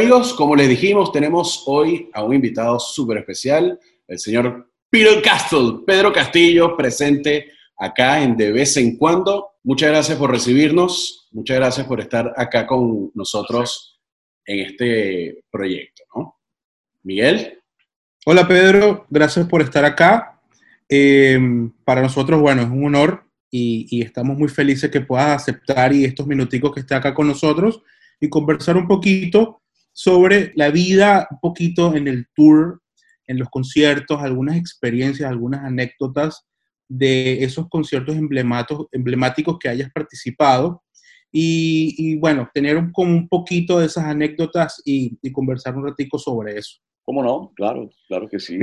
Amigos, como les dijimos, tenemos hoy a un invitado súper especial, el señor Peter Castle, Pedro Castillo, presente acá en De vez en cuando. Muchas gracias por recibirnos, muchas gracias por estar acá con nosotros en este proyecto. ¿no? Miguel. Hola Pedro, gracias por estar acá. Eh, para nosotros, bueno, es un honor y, y, estamos muy felices que puedas aceptar y estos minuticos que esté acá con nosotros y conversar un poquito sobre la vida, un poquito en el tour, en los conciertos, algunas experiencias, algunas anécdotas de esos conciertos emblemáticos que hayas participado. Y, bueno, tener un, como un poquito de esas anécdotas y, conversar un ratico sobre eso. ¿Cómo no? Claro, claro que sí.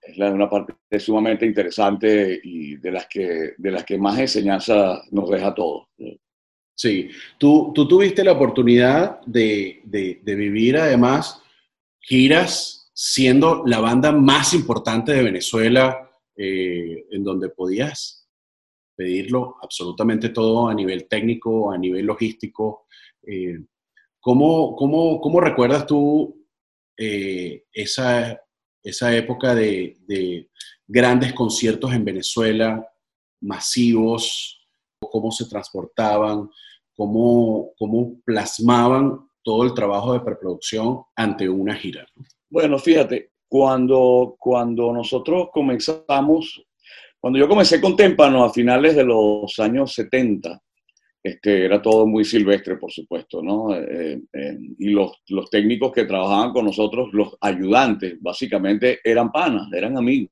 Es una parte sumamente interesante y de las que, de las que más enseñanza nos deja a todos. Sí, tú, tú tuviste la oportunidad de, de, vivir además giras siendo la banda más importante de Venezuela, eh, en donde podías pedirlo absolutamente todo a nivel técnico, a nivel logístico. Eh, ¿cómo, cómo, cómo, recuerdas tú eh, esa, esa época de, de grandes conciertos en Venezuela, masivos, cómo se transportaban, cómo, cómo plasmaban todo el trabajo de preproducción ante una gira. Bueno, fíjate, cuando, cuando nosotros comenzamos, cuando yo comencé con Témpano a finales de los años 70, este, era todo muy silvestre, por supuesto, ¿no? Eh, eh, y los, los, técnicos que trabajaban con nosotros, los ayudantes, básicamente eran panas, eran amigos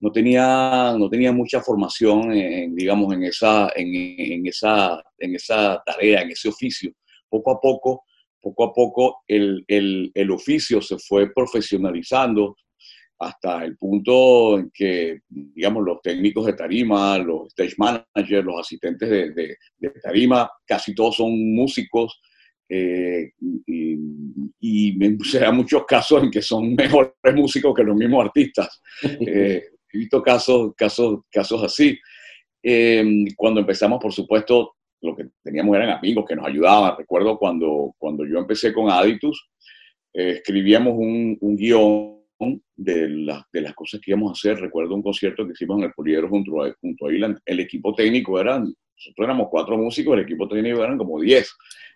no tenía, no tenía mucha formación, en, digamos, en esa, en, esa, en esa tarea, en ese oficio. Poco a poco, poco a poco, el, el, oficio se fue profesionalizando hasta el punto en que, digamos, los técnicos de tarima, los stage managers, los asistentes de, de, tarima, casi todos son músicos, eh, y, y, se dan muchos casos en que son mejores músicos que los mismos artistas. Eh, he visto casos, casos, casos así. Em, cuando empezamos, por supuesto, lo que teníamos eran amigos que nos ayudaban. Recuerdo cuando, cuando yo empecé con Aditus, eh, escribíamos un, guion de, de, las cosas que íbamos a hacer. Recuerdo un concierto que hicimos en el Poliedro junto a, junto a Ilan. El equipo técnico eran, nosotros éramos cuatro músicos, el equipo técnico eran como diez,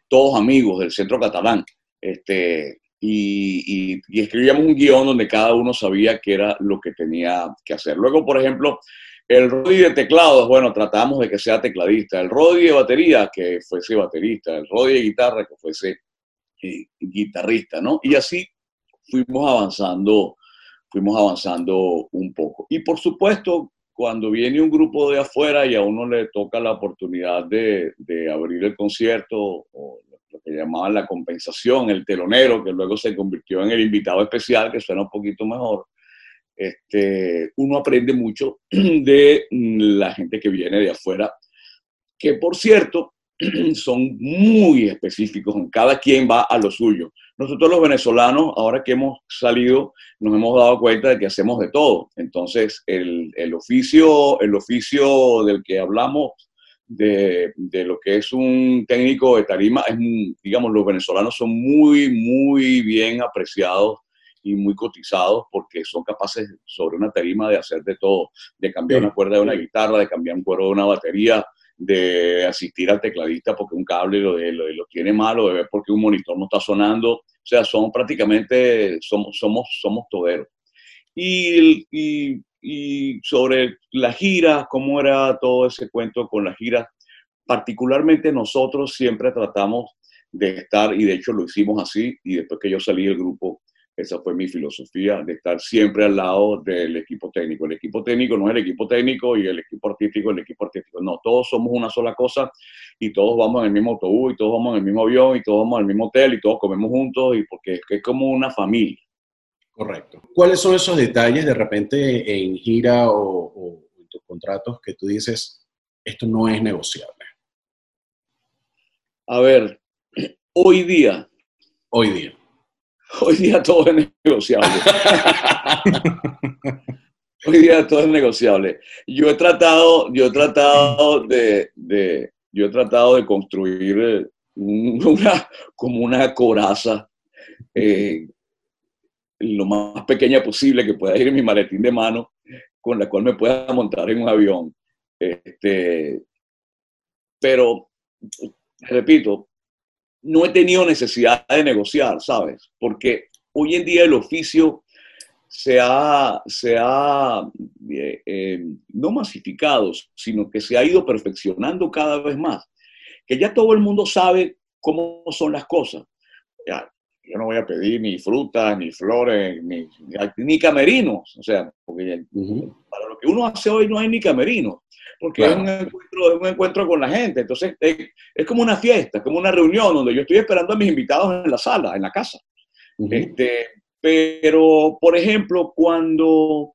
todos amigos del centro catalán. Este, y, escribíamos un guion donde cada uno sabía qué era lo que tenía que hacer. Luego, por ejemplo, el Rodi de teclados, bueno, tratamos de que sea tecladista. El Rodi de batería, que fuese baterista. El Rodi de guitarra, que fuese eh, guitarrista, ¿no? Y así fuimos avanzando, fuimos avanzando un poco. Y por supuesto, cuando viene un grupo de afuera y a uno le toca la oportunidad de, de abrir el concierto o lo que llamaban la compensación, el telonero, que luego se convirtió en el invitado especial, que suena un poquito mejor. Este, uno aprende mucho de la gente que viene de afuera, que por cierto son muy específicos, cada quien va a lo suyo. Nosotros los venezolanos, ahora que hemos salido, nos hemos dado cuenta de que hacemos de todo. Entonces, el, el oficio, el oficio del que hablamos de, de, lo que es un técnico de tarima, es, digamos, los venezolanos son muy, muy bien apreciados y muy cotizados porque son capaces sobre una tarima de hacer de todo, de cambiar una cuerda de una guitarra, de cambiar un cuero de una batería, de asistir al tecladista porque un cable lo, lo, lo tiene malo, de ver porque un monitor no está sonando. O sea, son prácticamente, somos, somos, somos toderos. Y, y y sobre la gira, cómo era todo ese cuento con la gira. Particularmente nosotros siempre tratamos de estar, y de hecho lo hicimos así, y después que yo salí del grupo, esa fue mi filosofía, de estar siempre al lado del equipo técnico. El equipo técnico no es el equipo técnico y el equipo artístico el equipo artístico. No, todos somos una sola cosa y todos vamos en el mismo autobús y todos vamos en el mismo avión y todos vamos al mismo hotel y todos comemos juntos y porque es como una familia. Correcto. ¿Cuáles son esos detalles de repente en gira o, en tus contratos que tú dices, esto no es negociable? A ver, hoy día. Hoy día. Hoy día todo es negociable. hoy día todo es negociable. Yo he tratado, yo he tratado de, yo he tratado de construir una, como una coraza eh, lo más pequeña posible que pueda ir en mi maletín de mano, con la cual me pueda montar en un avión. Este, pero, repito, no he tenido necesidad de negociar, ¿sabes? Porque hoy en día el oficio se ha, se ha eh, eh, no masificado, sino que se ha ido perfeccionando cada vez más. Que ya todo el mundo sabe cómo son las cosas. Yo no voy a pedir ni frutas, ni flores, ni, ni camerinos. O sea, porque para lo que uno hace hoy no hay ni camerinos, porque es, un encuentro, un encuentro, con la gente. Entonces, es, como una fiesta, es como una reunión donde yo estoy esperando a mis invitados en la sala, en la casa. este, pero, por ejemplo, cuando,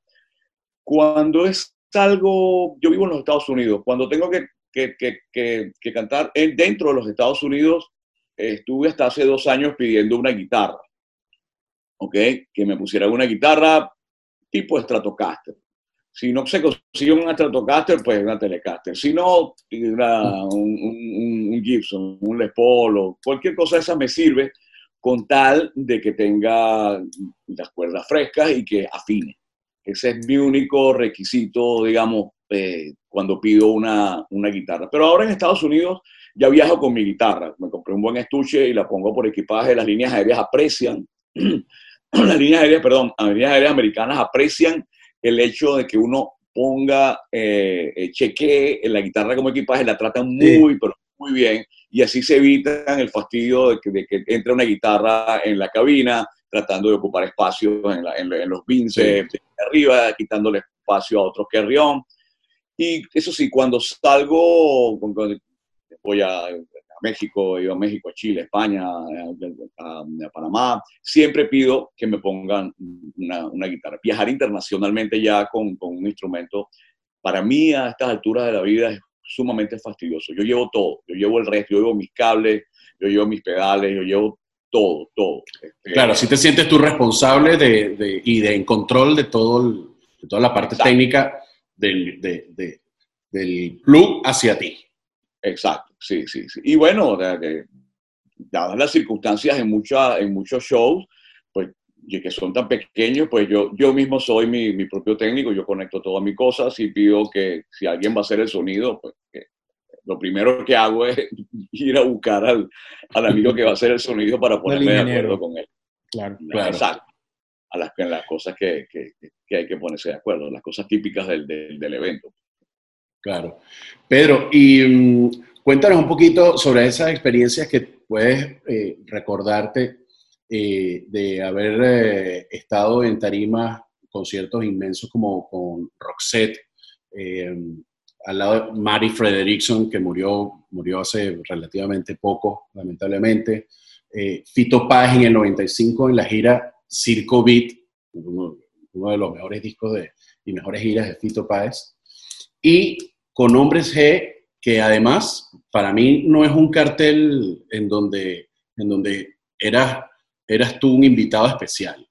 cuando es algo, yo vivo en los Estados Unidos, cuando tengo que, que, que, que cantar dentro de los Estados Unidos, estuve hasta hace dos años pidiendo una guitarra, ¿ok? Que me pusieran una guitarra tipo Stratocaster. Si no se consigue una Stratocaster, pues una Telecaster. Si no, un, Gibson, un Les Paul o cualquier cosa de esa me sirve con tal de que tenga las cuerdas frescas y que afine. Ese es mi único requisito, digamos, eh, cuando pido una, una guitarra. Pero ahora en Estados Unidos ya viajo con mi guitarra. Me compré un buen estuche y la pongo por equipaje. Las líneas aéreas aprecian, las líneas aéreas, perdón, las líneas aéreas americanas aprecian el hecho de que uno ponga, eh, eh chequee en la guitarra como equipaje, la tratan muy, pero muy bien. Y así se evitan el fastidio de que, de que entre una guitarra en la cabina, tratando de ocupar espacio en, en, los bins de arriba, quitándole espacio a otro carrión. Y eso sí, cuando salgo, voy a, México, he ido a México, a Chile, a España, a, Panamá, siempre pido que me pongan una, guitarra. Viajar internacionalmente ya con, un instrumento, para mí a estas alturas de la vida es sumamente fastidioso. Yo llevo todo, yo llevo el resto, yo llevo mis cables, yo llevo mis pedales, yo llevo todo, todo. Este, claro, si te sientes tú responsable de, y de en control de, todo de toda la parte técnica del, del club hacia ti. Exacto, sí, sí, sí. Y bueno, dadas las circunstancias en, mucha, en muchos shows, pues y que son tan pequeños, pues yo, yo mismo soy mi, mi, propio técnico, yo conecto todas mis cosas y pido que si alguien va a hacer el sonido, pues lo primero que hago es ir a buscar al, al, amigo que va a hacer el sonido para ponerme de acuerdo con él. Claro, claro. Exacto. A las, las cosas que, que, hay que ponerse de acuerdo, las cosas típicas del, del, evento. Claro. Pedro, y mm, cuéntanos un poquito sobre esas experiencias que puedes eh, recordarte eh, de haber eh, estado en tarimas, conciertos inmensos como con Roxette, al lado de Mary Frederickson, que murió, murió hace relativamente poco, lamentablemente. Fito Páez en el 95 en la gira Circo Beat, uno, uno de los mejores discos de, y mejores giras de Fito Páez y con Hombres G, que además para mí no es un cartel en donde, en donde eras, eras tú un invitado especial.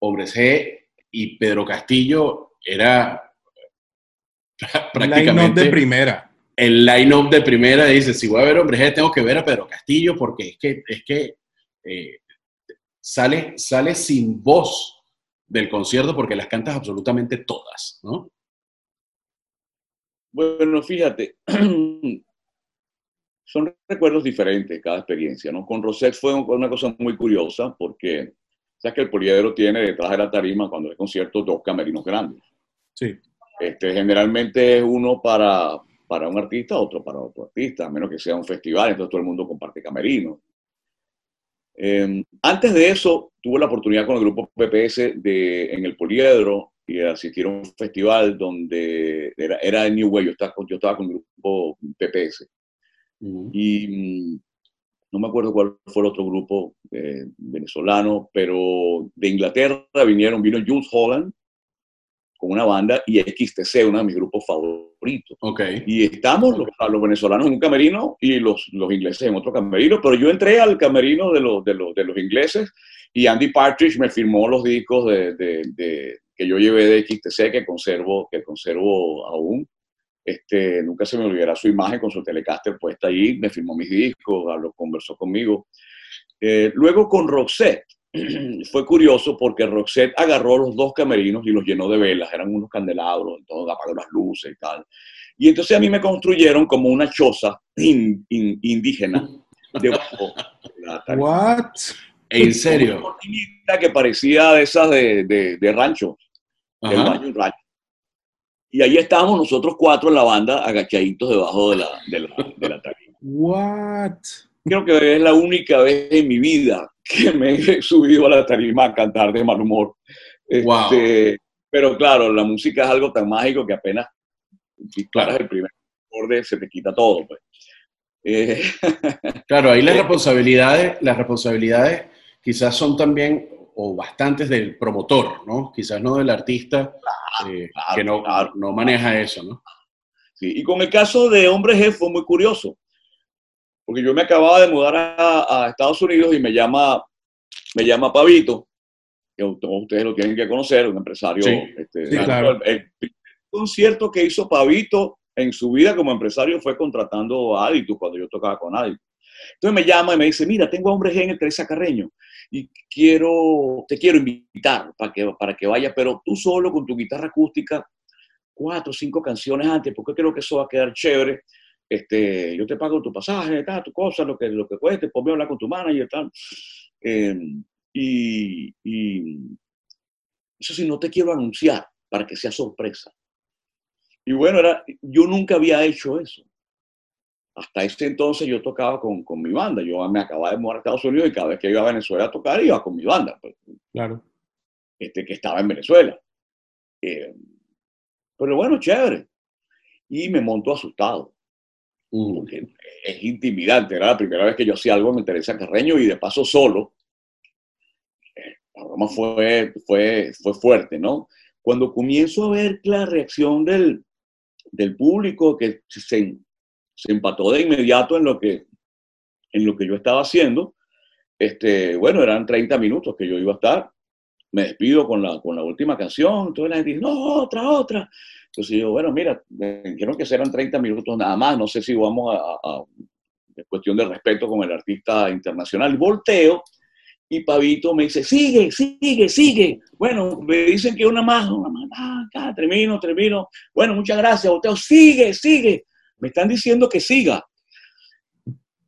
Hombres G y Pedro Castillo era prácticamente... de primera. El line-up de primera dice, si voy a ver Hombres G, tengo que ver a Pedro Castillo porque es que, es que eh, sale, sale sin voz del concierto porque las cantas absolutamente todas, ¿no? Bueno, fíjate, son recuerdos diferentes cada experiencia, ¿no? Con Rosette fue una cosa muy curiosa porque, sabes que el poliedro tiene detrás de la tarima cuando hay concierto dos camerinos grandes. Sí. Este, generalmente es uno para, para un artista, otro para otro artista, a menos que sea un festival, entonces todo el mundo comparte camerinos. Em, antes de eso, tuve la oportunidad con el grupo PPS de, en el Poliedro y asistir a un festival donde era, era New Way, yo estaba, yo estaba con el grupo PPS. Y mm, no me acuerdo cuál fue el otro grupo eh, venezolano, pero de Inglaterra vinieron, vino Jules Holland con una banda y XTC, uno de mis grupos favoritos. Okay. Y estamos los, los, venezolanos en un camerino y los, los ingleses en otro camerino, pero yo entré al camerino de los, de los, de los ingleses y Andy Partridge me firmó los discos de, de que yo llevé de XTC, que conservo, que conservo aún. Este, nunca se me olvidará su imagen con su Telecaster puesta ahí, me firmó mis discos, habló, conversó conmigo. Eh, luego con Roxette, fue curioso porque Roxette agarró los dos camerinos y los llenó de velas, eran unos candelabros, todo apagó las luces y tal. Y entonces a mí me construyeron como una choza indígena debajo de la What? ¿En serio? Una cortinita que parecía de esas de, de, rancho, del baño rancho. Y ahí estábamos nosotros cuatro en la banda agachaditos debajo de la, de la, de la tarima. What? Creo que es la única vez en mi vida que me he subido a la tarima a cantar de mal humor. Este, pero claro, la música es algo tan mágico que apenas claro. el primer acorde se te quita todo. Pues. Eh, claro, ahí las responsabilidades, las responsabilidades quizás son también o bastantes del promotor, ¿no? Quizás no del artista eh, que no, no maneja eso, ¿no? Sí, y con el caso de Hombre G fue muy curioso, porque yo me acababa de mudar a, Estados Unidos y me llama, me llama Pavito, que ustedes lo tienen que conocer, un empresario. Este, el, concierto que hizo Pavito en su vida como empresario fue contratando a Aditus cuando yo tocaba con Aditus. Entonces me llama y me dice, mira, tengo a Hombre G en el Teresa Carreño y quiero, te quiero invitar para que, para que vayas, pero tú solo con tu guitarra acústica, cuatro o cinco canciones antes, porque creo que eso va a quedar chévere este, yo te pago tu pasaje, tal, tu cosa, lo que, lo que cueste, ponme a hablar con tu manager, tal. Eh, y, eso sí, no te quiero anunciar para que sea sorpresa. Y bueno, era, yo nunca había hecho eso. Hasta ese entonces yo tocaba con, con, mi banda. Yo me acababa de mudar a Estados Unidos y cada vez que iba a Venezuela a tocar iba con mi banda. Pues, claro. Este, que estaba en Venezuela. Eh, pero bueno, chévere. Y me monto asustado. Porque es intimidante, era la primera vez que yo hacía algo me interesa Carreño y de paso solo. Eh, la broma fue, fue, fue fuerte, ¿no? Cuando comienzo a ver la reacción del, del público que se, se, empató de inmediato en lo que, en lo que yo estaba haciendo, este, bueno, eran 30 minutos que yo iba a estar. Me despido con la, con la última canción, toda la gente dice, no, otra, otra. Entonces yo, bueno, mira, quiero que serán 30 minutos nada más, no sé si vamos a, es cuestión de respeto con el artista internacional. Volteo y Pavito me dice, sigue, sigue, sigue. Bueno, me dicen que una más, una más, ah, acá, termino, termino. Bueno, muchas gracias, Volteo, sigue, sigue. Me están diciendo que siga.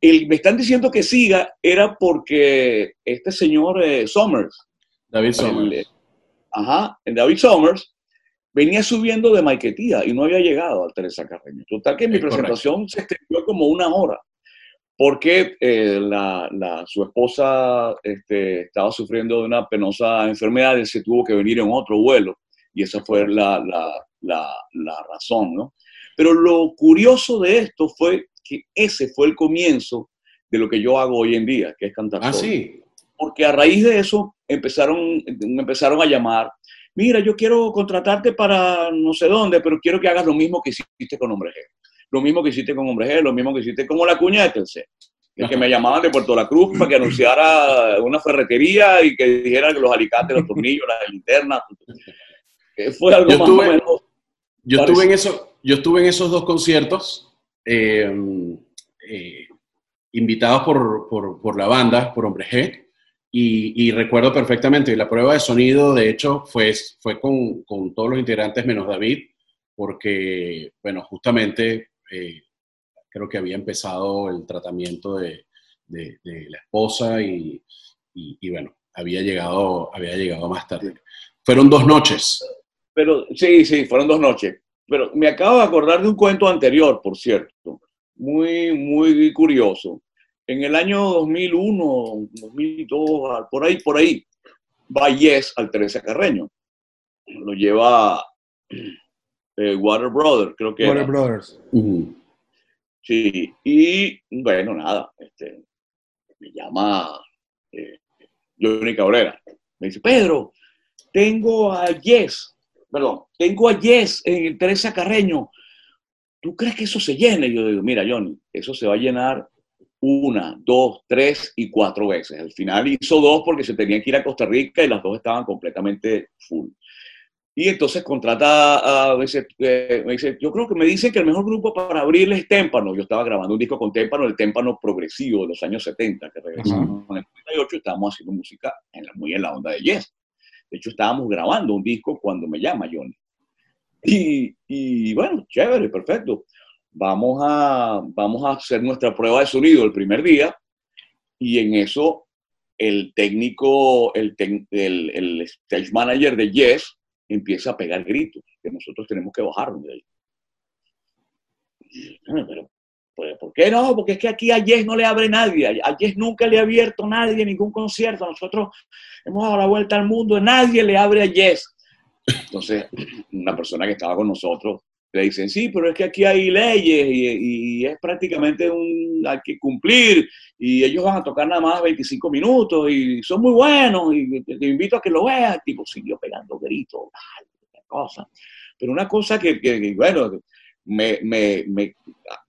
El, me están diciendo que siga era porque este señor eh, Somers, David Somers, ajá, David Somers, venía subiendo de Maiquetía y no había llegado al Teresa Carreño. Total que mi presentación se extendió como una hora, porque eh, la, su esposa este, estaba sufriendo de una penosa enfermedad y se tuvo que venir en otro vuelo, y esa fue la, la razón, ¿no? Pero lo curioso de esto fue que ese fue el comienzo de lo que yo hago hoy en día, que es cantar. Ah, sí. Porque a raíz de eso empezaron, empezaron a llamar mira, yo quiero contratarte para no sé dónde, pero quiero que hagas lo mismo que hiciste con Hombre G. Lo mismo que hiciste con Hombre G, lo mismo que hiciste como la cuña de El que me llamaban de Puerto La Cruz para que anunciara una ferretería y que dijera que los alicates, los tornillos, las linternas. Fue algo más o menos. Yo estuve, en eso, yo estuve en esos dos conciertos, eh, eh, invitados por, por, por, la banda, por Hombre G, y, recuerdo perfectamente, la prueba de sonido, de hecho, fue, fue con, con todos los integrantes menos David, porque, bueno, justamente eh, creo que había empezado el tratamiento de, de, la esposa y, y, bueno, había llegado, había llegado más tarde. Fueron dos noches. Pero sí, sí, fueron dos noches. Pero me acabo de acordar de un cuento anterior, por cierto, muy, muy curioso en el año 2001, 2002, por ahí, por ahí, va Yes al Teresa Carreño. Lo lleva eh, Water Brothers, creo que. Water Brothers. Sí, y bueno, nada, este, me llama eh, Johnny Cabrera. Me dice, Pedro, tengo a Yes, perdón, tengo a Yes en el Teresa Carreño. ¿Tú crees que eso se llene? Y yo digo, mira, Johnny, eso se va a llenar una, dos, tres y cuatro veces. Al final hizo dos porque se tenía que ir a Costa Rica y las dos estaban completamente full. Y entonces contrata a veces, eh, me dice, yo creo que me dicen que el mejor grupo para abrirle es Témpano. Yo estaba grabando un disco con Témpano, el Témpano progresivo de los años 70, que regresamos en el 98, estábamos haciendo música en la, muy en la onda de Yes. De hecho, estábamos grabando un disco cuando me llama Johnny. Y, y bueno, chévere, perfecto. Vamos a, vamos a hacer nuestra prueba de sonido el primer día y en eso el técnico, el, el, el stage manager de Yes empieza a pegar gritos, que nosotros tenemos que bajarnos de ahí. Pero, pues, ¿por qué no? Porque es que aquí a Yes no le abre nadie, a Yes nunca le ha abierto nadie ningún concierto, nosotros hemos dado la vuelta al mundo, nadie le abre a Yes. Entonces, una persona que estaba con nosotros le dicen, sí, pero es que aquí hay leyes y, es prácticamente un, hay que cumplir y ellos van a tocar nada más 25 minutos y son muy buenos y te, invito a que lo veas. Tipo, siguió pegando gritos, cosa. Pero una cosa que, que bueno, me, me, me,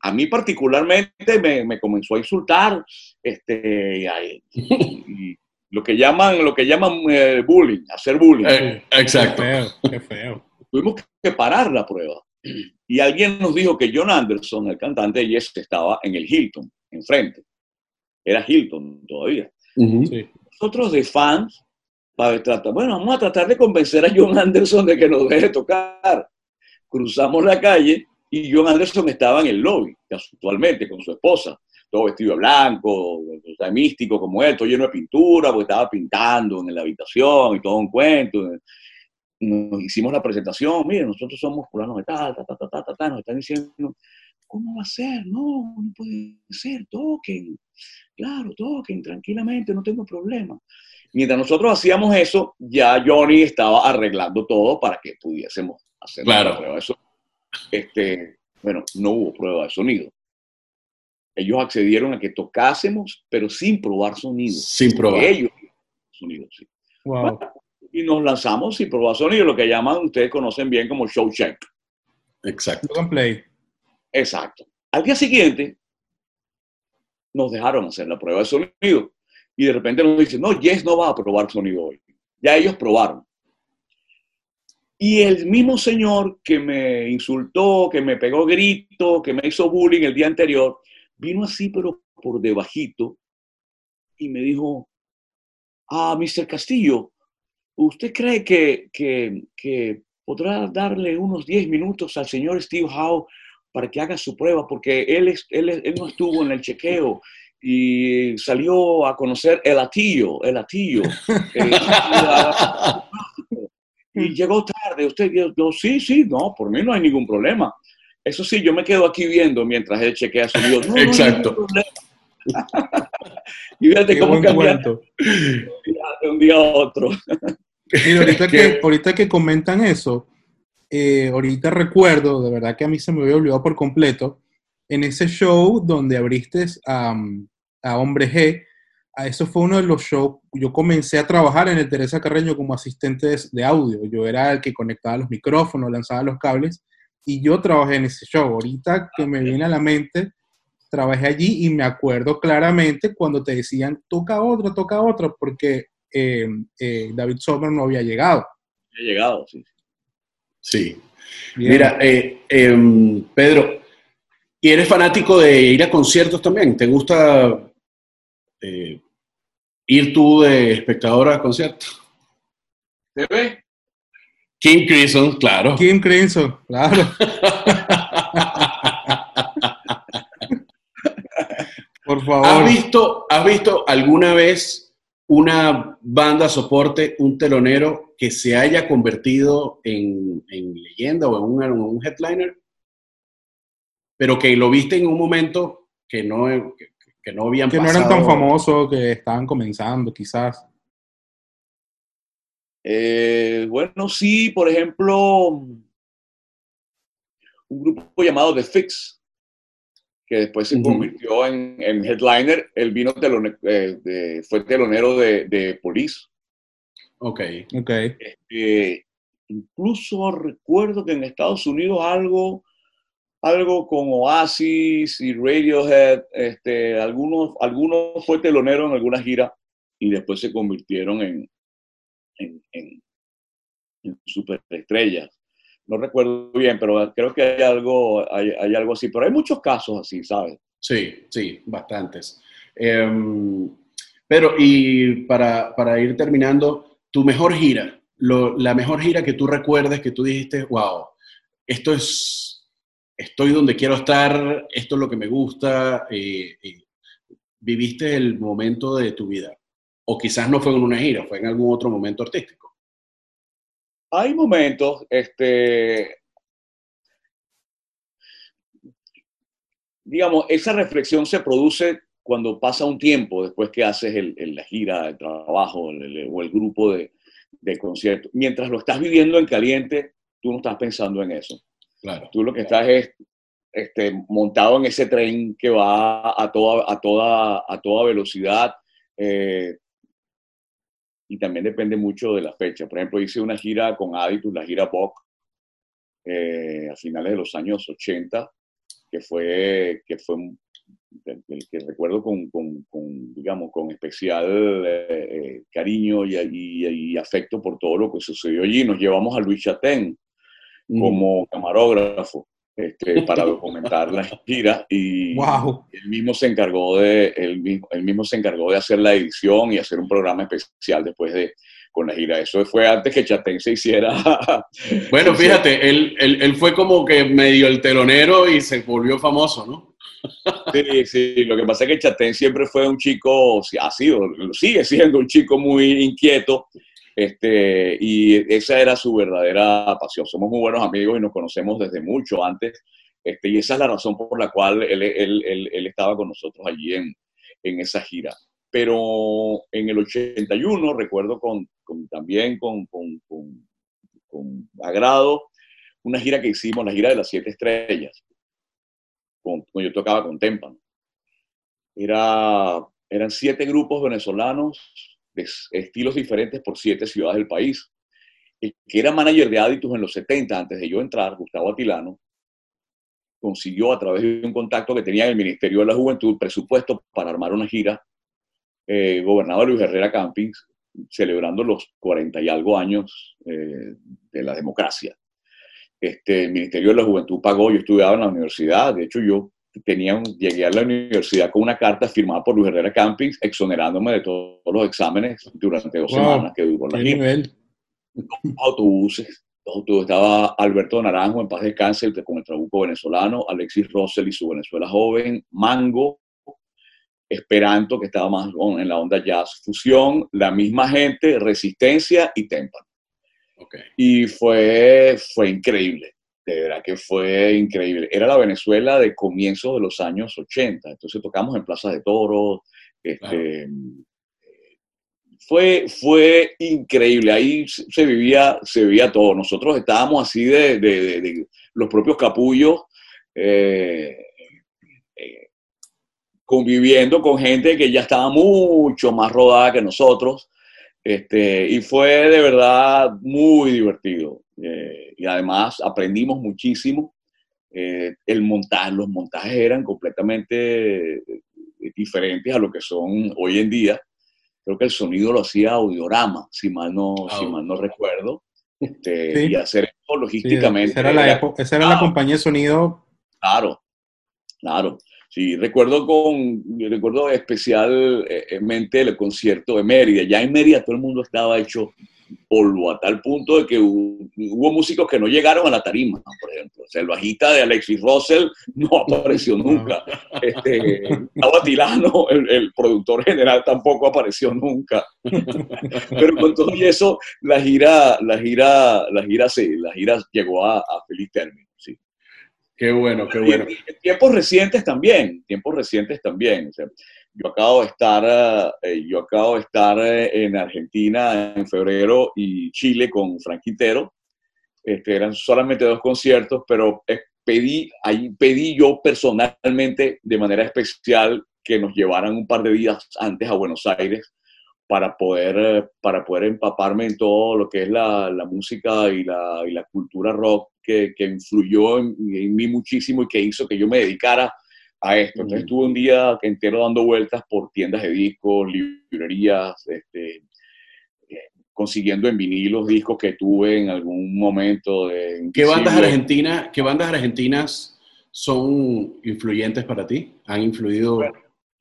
a mí particularmente me, comenzó a insultar este, y, lo que llaman, lo que llaman eh, bullying, hacer bullying. Eh, exacto. Qué feo, qué feo. Tuvimos que parar la prueba. Y alguien nos dijo que John Anderson, el cantante de Yes, estaba en el Hilton, enfrente. Era Hilton todavía. Nosotros de fans, para tratar, bueno, vamos a tratar de convencer a John Anderson de que nos deje tocar. Cruzamos la calle y John Anderson estaba en el lobby, casualmente, con su esposa, todo vestido de blanco, místico como él, todo lleno de pintura, porque estaba pintando en la habitación y todo un cuento nos hicimos la presentación, miren, nosotros somos fulano de tal, ta, ta, ta, ta, ta, nos están diciendo, ¿cómo va a ser? No, no puede ser, toquen, claro, toquen tranquilamente, no tengo problema. Mientras nosotros hacíamos eso, ya Johnny estaba arreglando todo para que pudiésemos hacer la prueba de sonido. Este, bueno, no hubo prueba de sonido. Ellos accedieron a que tocásemos, pero sin probar sonido. Sin probar. Ellos, sonido, sí. Wow y nos lanzamos sin probar sonido, lo que llaman, ustedes conocen bien como show check. Exacto. Play. Exacto. Al día siguiente, nos dejaron hacer la prueba de sonido. Y de repente nos dicen, no, Yes no va a probar sonido hoy. Ya ellos probaron. Y el mismo señor que me insultó, que me pegó grito, que me hizo bullying el día anterior, vino así, pero por debajito, y me dijo, ah, Mr. Castillo, ¿Usted cree que, que, podrá darle unos 10 minutos al señor Steve Howe para que haga su prueba? Porque él, él, no estuvo en el chequeo y salió a conocer el atillo, el atillo. y llegó tarde. Usted, yo, sí, sí, no, por mí no hay ningún problema. Eso sí, yo me quedo aquí viendo mientras él chequea su Dios. Exacto. y fíjate cómo cambia de un día a otro. Mira, ahorita, que, ahorita que comentan eso, eh, ahorita recuerdo, de verdad que a mí se me había olvidado por completo, en ese show donde abriste a, a Hombre G, a eso fue uno de los shows, yo comencé a trabajar en el Teresa Carreño como asistente de, audio, yo era el que conectaba los micrófonos, lanzaba los cables, y yo trabajé en ese show. Ahorita que me viene a la mente, trabajé allí y me acuerdo claramente cuando te decían, toca otro, toca otro, porque eh, eh, David Sommer no había llegado. Había llegado, sí. Sí. Mira, eh, em, Pedro, ¿y eres fanático de ir a conciertos también? ¿Te gusta ir tú de espectador a conciertos? ¿Te ve? Kim Crimson, claro. Kim Crimson, claro. Por favor. ¿Has visto, ¿Has visto alguna vez una banda soporte, un telonero que se haya convertido en, leyenda o en un, headliner, pero que lo viste en un momento que no, que, no habían Que no eran tan famosos, que estaban comenzando quizás. Eh, bueno, sí, por ejemplo, un grupo llamado The Fix, que después se convirtió en, headliner. Él vino eh, fue telonero de, de, Police. Ok. okay. Este, incluso recuerdo que en Estados Unidos algo, algo con Oasis y Radiohead, este, algunos, algunos fue telonero en alguna gira y después se convirtieron en, en, en Superestrellas. No recuerdo bien, pero creo que hay algo, hay, algo así. Pero hay muchos casos así, ¿sabes? Sí, sí, bastantes. Em, pero, y para, para, ir terminando, tu mejor gira, la mejor gira que tú recuerdes, que tú dijiste, wow, esto es, estoy donde quiero estar, esto es lo que me gusta, viviste el momento de tu vida. O quizás no fue en una gira, fue en algún otro momento artístico. Hay momentos, este, digamos, esa reflexión se produce cuando pasa un tiempo después que haces el, la gira de trabajo o el grupo de, de conciertos. Mientras lo estás viviendo en caliente, tú no estás pensando en eso. Claro. Tú lo que estás es este, montado en ese tren que va a toda, a toda, a toda velocidad. Eh, y también depende mucho de la fecha. Por ejemplo, hice una gira con Aditus, la gira Bock, eh, a finales de los años 80, que fue, que fue el que recuerdo con, con, digamos, con especial eh, eh, cariño y, y, afecto por todo lo que sucedió allí. Nos llevamos a Luis Chatén como camarógrafo este, para documentar la gira y wow. él mismo se encargó de él mismo, él mismo se encargó de hacer la edición y hacer un programa especial después de con la gira. Eso fue antes que Chatén se hiciera. Bueno, fíjate, él, él, él fue como que medio el telonero y se volvió famoso, ¿no? Sí, sí, lo que pasa es que Chatén siempre fue un chico, ha sido, sigue siendo un chico muy inquieto, este, y esa era su verdadera pasión. Somos muy buenos amigos y nos conocemos desde mucho antes, este, y esa es la razón por la cual él, él, él, él estaba con nosotros allí en, en, esa gira. Pero en el 81, recuerdo con, con también con, con, con agrado, una gira que hicimos, la gira de las siete estrellas cuando yo tocaba con Témpano. Era, eran siete grupos venezolanos estilos diferentes por siete ciudades del país. El que era manager de Aditus en los 70, antes de yo entrar, Gustavo Atilano, consiguió a través de un contacto que tenía en el Ministerio de la Juventud presupuesto para armar una gira eh, gobernador Luis Herrera Campings, celebrando los 40 y algo años eh, de la democracia este, el Ministerio de la Juventud pagó, yo estudiaba en la universidad, de hecho yo tenía llegué a la universidad con una carta firmada por Luis Herrera Campings exonerándome de todos los exámenes durante dos semanas que duró la nivel? Autobuses, estaba Alberto Naranjo en paz de cáncer con el trabuco venezolano, Alexis Rossell y su Venezuela joven, Mango, Esperanto, que estaba más en la onda jazz, fusión, la misma gente, resistencia y témpano. Y fue, fue increíble, de verdad que fue increíble. Era la Venezuela de comienzos de los años 80, entonces tocamos en Plaza de Toros. Este, fue, fue increíble, ahí se vivía, se vivía todo. Nosotros estábamos así de, de, los propios capullos. Eh, eh, conviviendo con gente que ya estaba mucho más rodada que nosotros, este, y fue de verdad muy divertido. Eh, y además aprendimos muchísimo. Eh, el montaje, los montajes eran completamente eh, diferentes a lo que son hoy en día. Creo que el sonido lo hacía Audiorama, si mal no, si mal no recuerdo. Este, Y hacer esto logísticamente. esa era, la, esa era la compañía de sonido. Claro, claro. Sí, recuerdo con, recuerdo especialmente el concierto de Mérida. Ya en Mérida todo el mundo estaba hecho polvo a tal punto de que hubo, músicos que no llegaron a la tarima, por ejemplo. O sea, el bajista de Alexis Russell no apareció nunca. Este, Tilano, el, el, productor general, tampoco apareció nunca. Pero con todo eso, la gira, la gira, la gira, sí, la gira llegó a, a feliz término. Qué bueno, qué bueno. tiempos recientes también, tiempos recientes también. Yo acabo de estar, eh, yo acabo de estar eh, en Argentina en febrero y Chile con Frank Quintero. Este, eran solamente dos conciertos, pero pedí, ahí pedí yo personalmente de manera especial que nos llevaran un par de días antes a Buenos Aires para poder, eh, para poder empaparme en todo lo que es la, música y la, cultura rock que influyó en, mí muchísimo y que hizo que yo me dedicara a esto. Entonces estuve un día entero dando vueltas por tiendas de discos, librerías, este, consiguiendo en vinilos discos que tuve en algún momento. De ¿Qué bandas, argentinas, ¿Qué bandas argentinas son influyentes para ti? ¿Han influido?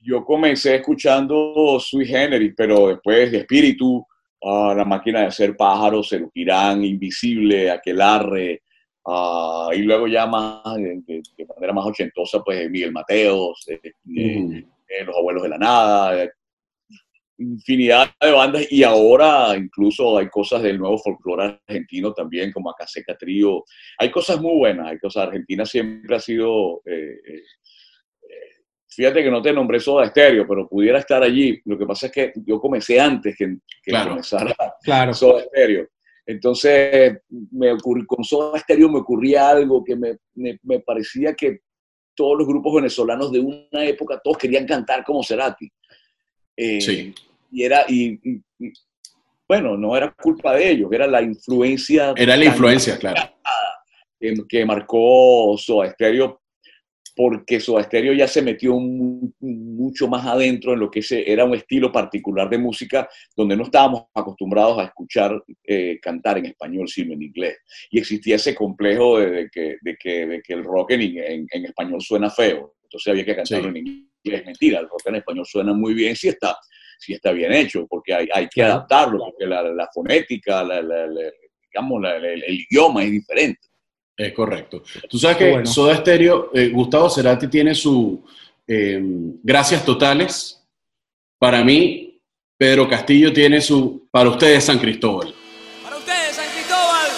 yo comencé escuchando Sui Generis, pero después de Espíritu, uh, La Máquina de Hacer Pájaros, El Girán, Invisible, Aquelarre, uh, y luego ya más, de, manera más ochentosa, pues Miguel Mateos, eh, eh, eh, Los Abuelos de la Nada, infinidad de bandas y ahora incluso hay cosas del nuevo folclore argentino también, como Acaseca Trío. Hay cosas muy buenas, hay cosas. Argentina siempre ha sido. Fíjate que no te nombré Soda Stereo, pero pudiera estar allí. Lo que pasa es que yo comencé antes que, que comenzara claro. Soda Stereo. Entonces, me con Soda Stereo me ocurría algo que me, me, me parecía que todos los grupos venezolanos de una época, todos querían cantar como Cerati. Eh, sí. Y era, y, bueno, no era culpa de ellos, era la influencia. Era la influencia, claro. Que, que, marcó Soda Stereo, porque Soda Stereo ya se metió mucho más adentro en lo que ese era un estilo particular de música donde no estábamos acostumbrados a escuchar eh, cantar en español, sino en inglés. Y existía ese complejo de, que, de que, de que, el rock en, en, español suena feo, entonces había que cantarlo en inglés mentira, el rock en español suena muy bien si está, si está bien hecho, porque hay, hay que adaptarlo, porque la, la fonética, la, digamos, el, idioma es diferente. Es correcto. Tú sabes que Soda Stereo, eh, Gustavo Cerati tiene su eh, Gracias Totales. Para mí, Pedro Castillo tiene su Para ustedes San Cristóbal. Para ustedes San Cristóbal.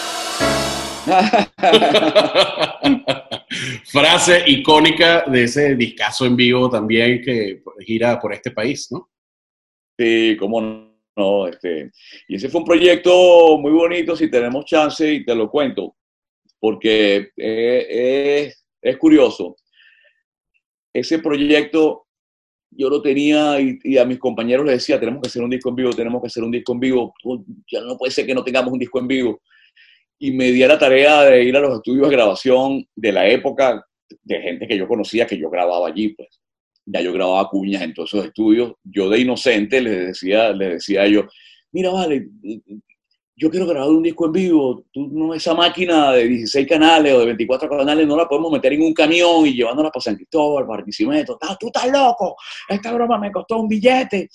frase icónica de ese discazo en vivo también que gira por este país, ¿no? Sí, cómo no. Este, y ese fue un proyecto muy bonito, si tenemos chance, y te lo cuento, porque eh, es, curioso. Ese proyecto yo lo tenía y, a mis compañeros les decía, tenemos que hacer un disco en vivo, tenemos que hacer un disco en vivo, ya no puede ser que no tengamos un disco en vivo y me di a la tarea de ir a los estudios de grabación de la época de gente que yo conocía, que yo grababa allí, pues. Ya yo grababa cuñas en todos esos estudios. Yo de inocente les decía, les decía a ellos, mira, vale, yo quiero grabar un disco en vivo, tú no, esa máquina de 16 canales o de 24 canales no la podemos meter en un camión y llevándola para San Cristóbal, para Barquisimeto. Ah, tú estás loco, esta broma me costó un billete.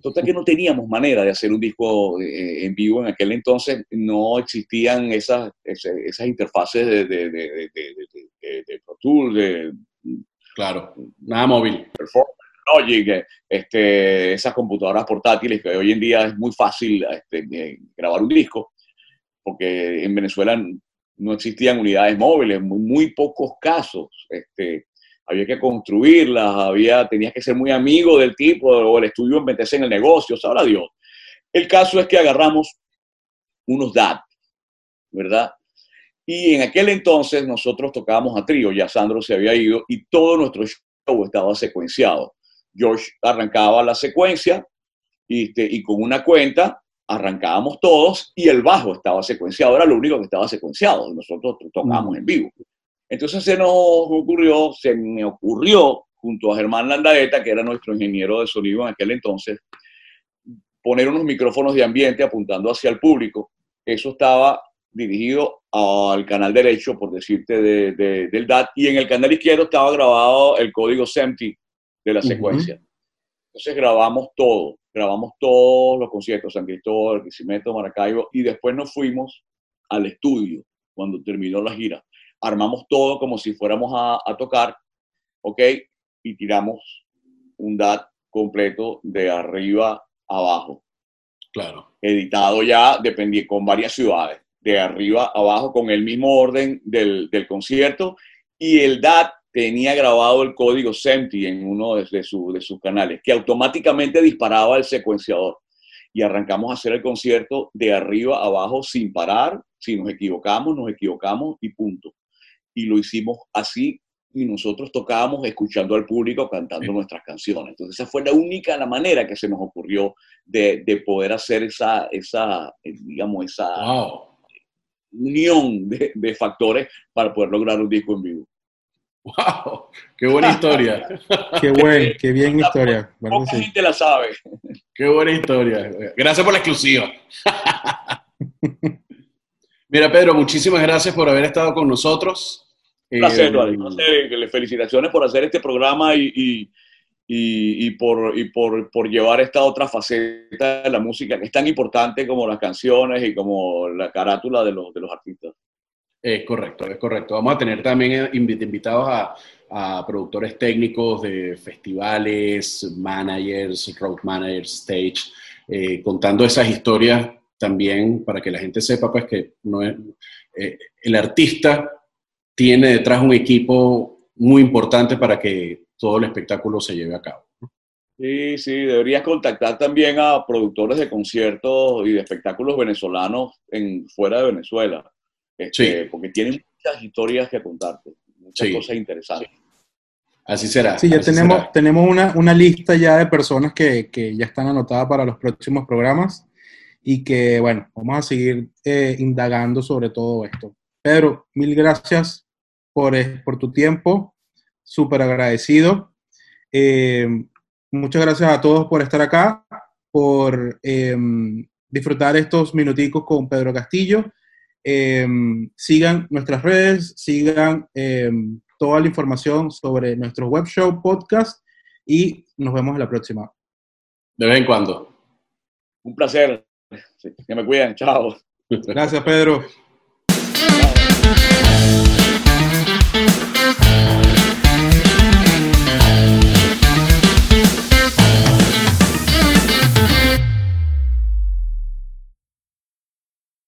Total que no teníamos manera de hacer un disco eh, en vivo en aquel entonces, no existían esas, esas, interfaces de, de, de, de, Pro Tools, de... Claro, nada móvil. Logic, este, esas computadoras portátiles que hoy en día es muy fácil este, grabar un disco, porque en Venezuela no existían unidades móviles, muy, muy pocos casos. Este, había que construirlas, había, tenías que ser muy amigo del tipo o el estudio meterse en el negocio, sabrá Dios. El caso es que agarramos unos DAT, ¿verdad? Y en aquel entonces nosotros tocábamos a trío, ya Sandro se había ido y todo nuestro show estaba secuenciado. George arrancaba la secuencia y, este, y con una cuenta arrancábamos todos y el bajo estaba secuenciado, era lo único que estaba secuenciado, nosotros tocábamos en vivo. Entonces se nos ocurrió, se me ocurrió, junto a Germán Landaeta, que era nuestro ingeniero de sonido en aquel entonces, poner unos micrófonos de ambiente apuntando hacia el público. Eso estaba dirigido al canal derecho, por decirte, del DAT, y en el canal izquierdo estaba grabado el código SEMTI de la secuencia. Entonces grabamos todo, grabamos todos los conciertos, San Cristóbal, Quisimeto, Maracaibo, y después nos fuimos al estudio cuando terminó la gira armamos todo como si fuéramos a, tocar, ¿ok? Y tiramos un DAT completo de arriba a abajo. Claro. Editado ya, dependía con varias ciudades, de arriba a abajo, con el mismo orden del, concierto. Y el DAT tenía grabado el código SEMTI en uno de, de sus canales, que automáticamente disparaba el secuenciador. Y arrancamos a hacer el concierto de arriba a abajo sin parar. Si nos equivocamos, nos equivocamos y punto y lo hicimos así y nosotros tocábamos escuchando al público cantando nuestras canciones. Entonces esa fue la única la manera que se nos ocurrió de, de poder hacer esa, esa eh, digamos, esa unión de, de, factores para poder lograr un disco en vivo. ¡Wow! ¡Qué buena historia! qué buen, qué bien historia. Bueno, Poca sí. gente la sabe. ¡Qué buena historia! Gracias por la exclusiva. Mira, Pedro, muchísimas gracias por haber estado con nosotros. Un placer, eh, Felicitaciones por hacer este programa y, y, y, por, y por, por, llevar esta otra faceta de la música que es tan importante como las canciones y como la carátula de los, de los artistas. Es correcto, es correcto. Vamos a tener también invitados a, productores técnicos de festivales, managers, road managers, stage, eh, contando esas historias también para que la gente sepa pues que no es, eh, el artista tiene detrás un equipo muy importante para que todo el espectáculo se lleve a cabo. Sí, sí, deberías contactar también a productores de conciertos y de espectáculos venezolanos en, fuera de Venezuela este, porque tienen muchas historias que contarte, muchas cosas interesantes. Así será. Sí, ya tenemos, tenemos una, una, lista ya de personas que, que, ya están anotadas para los próximos programas y que, bueno, vamos a seguir eh, indagando sobre todo esto. Pedro, mil gracias por, eh, por tu tiempo, súper agradecido. Eh, muchas gracias a todos por estar acá, por disfrutar estos minuticos con Pedro Castillo. Em, sigan nuestras redes, sigan em, toda la información sobre nuestro web show, podcast y nos vemos en la próxima. De vez en cuando. Un placer. que me cuiden. Chao. Gracias, Pedro.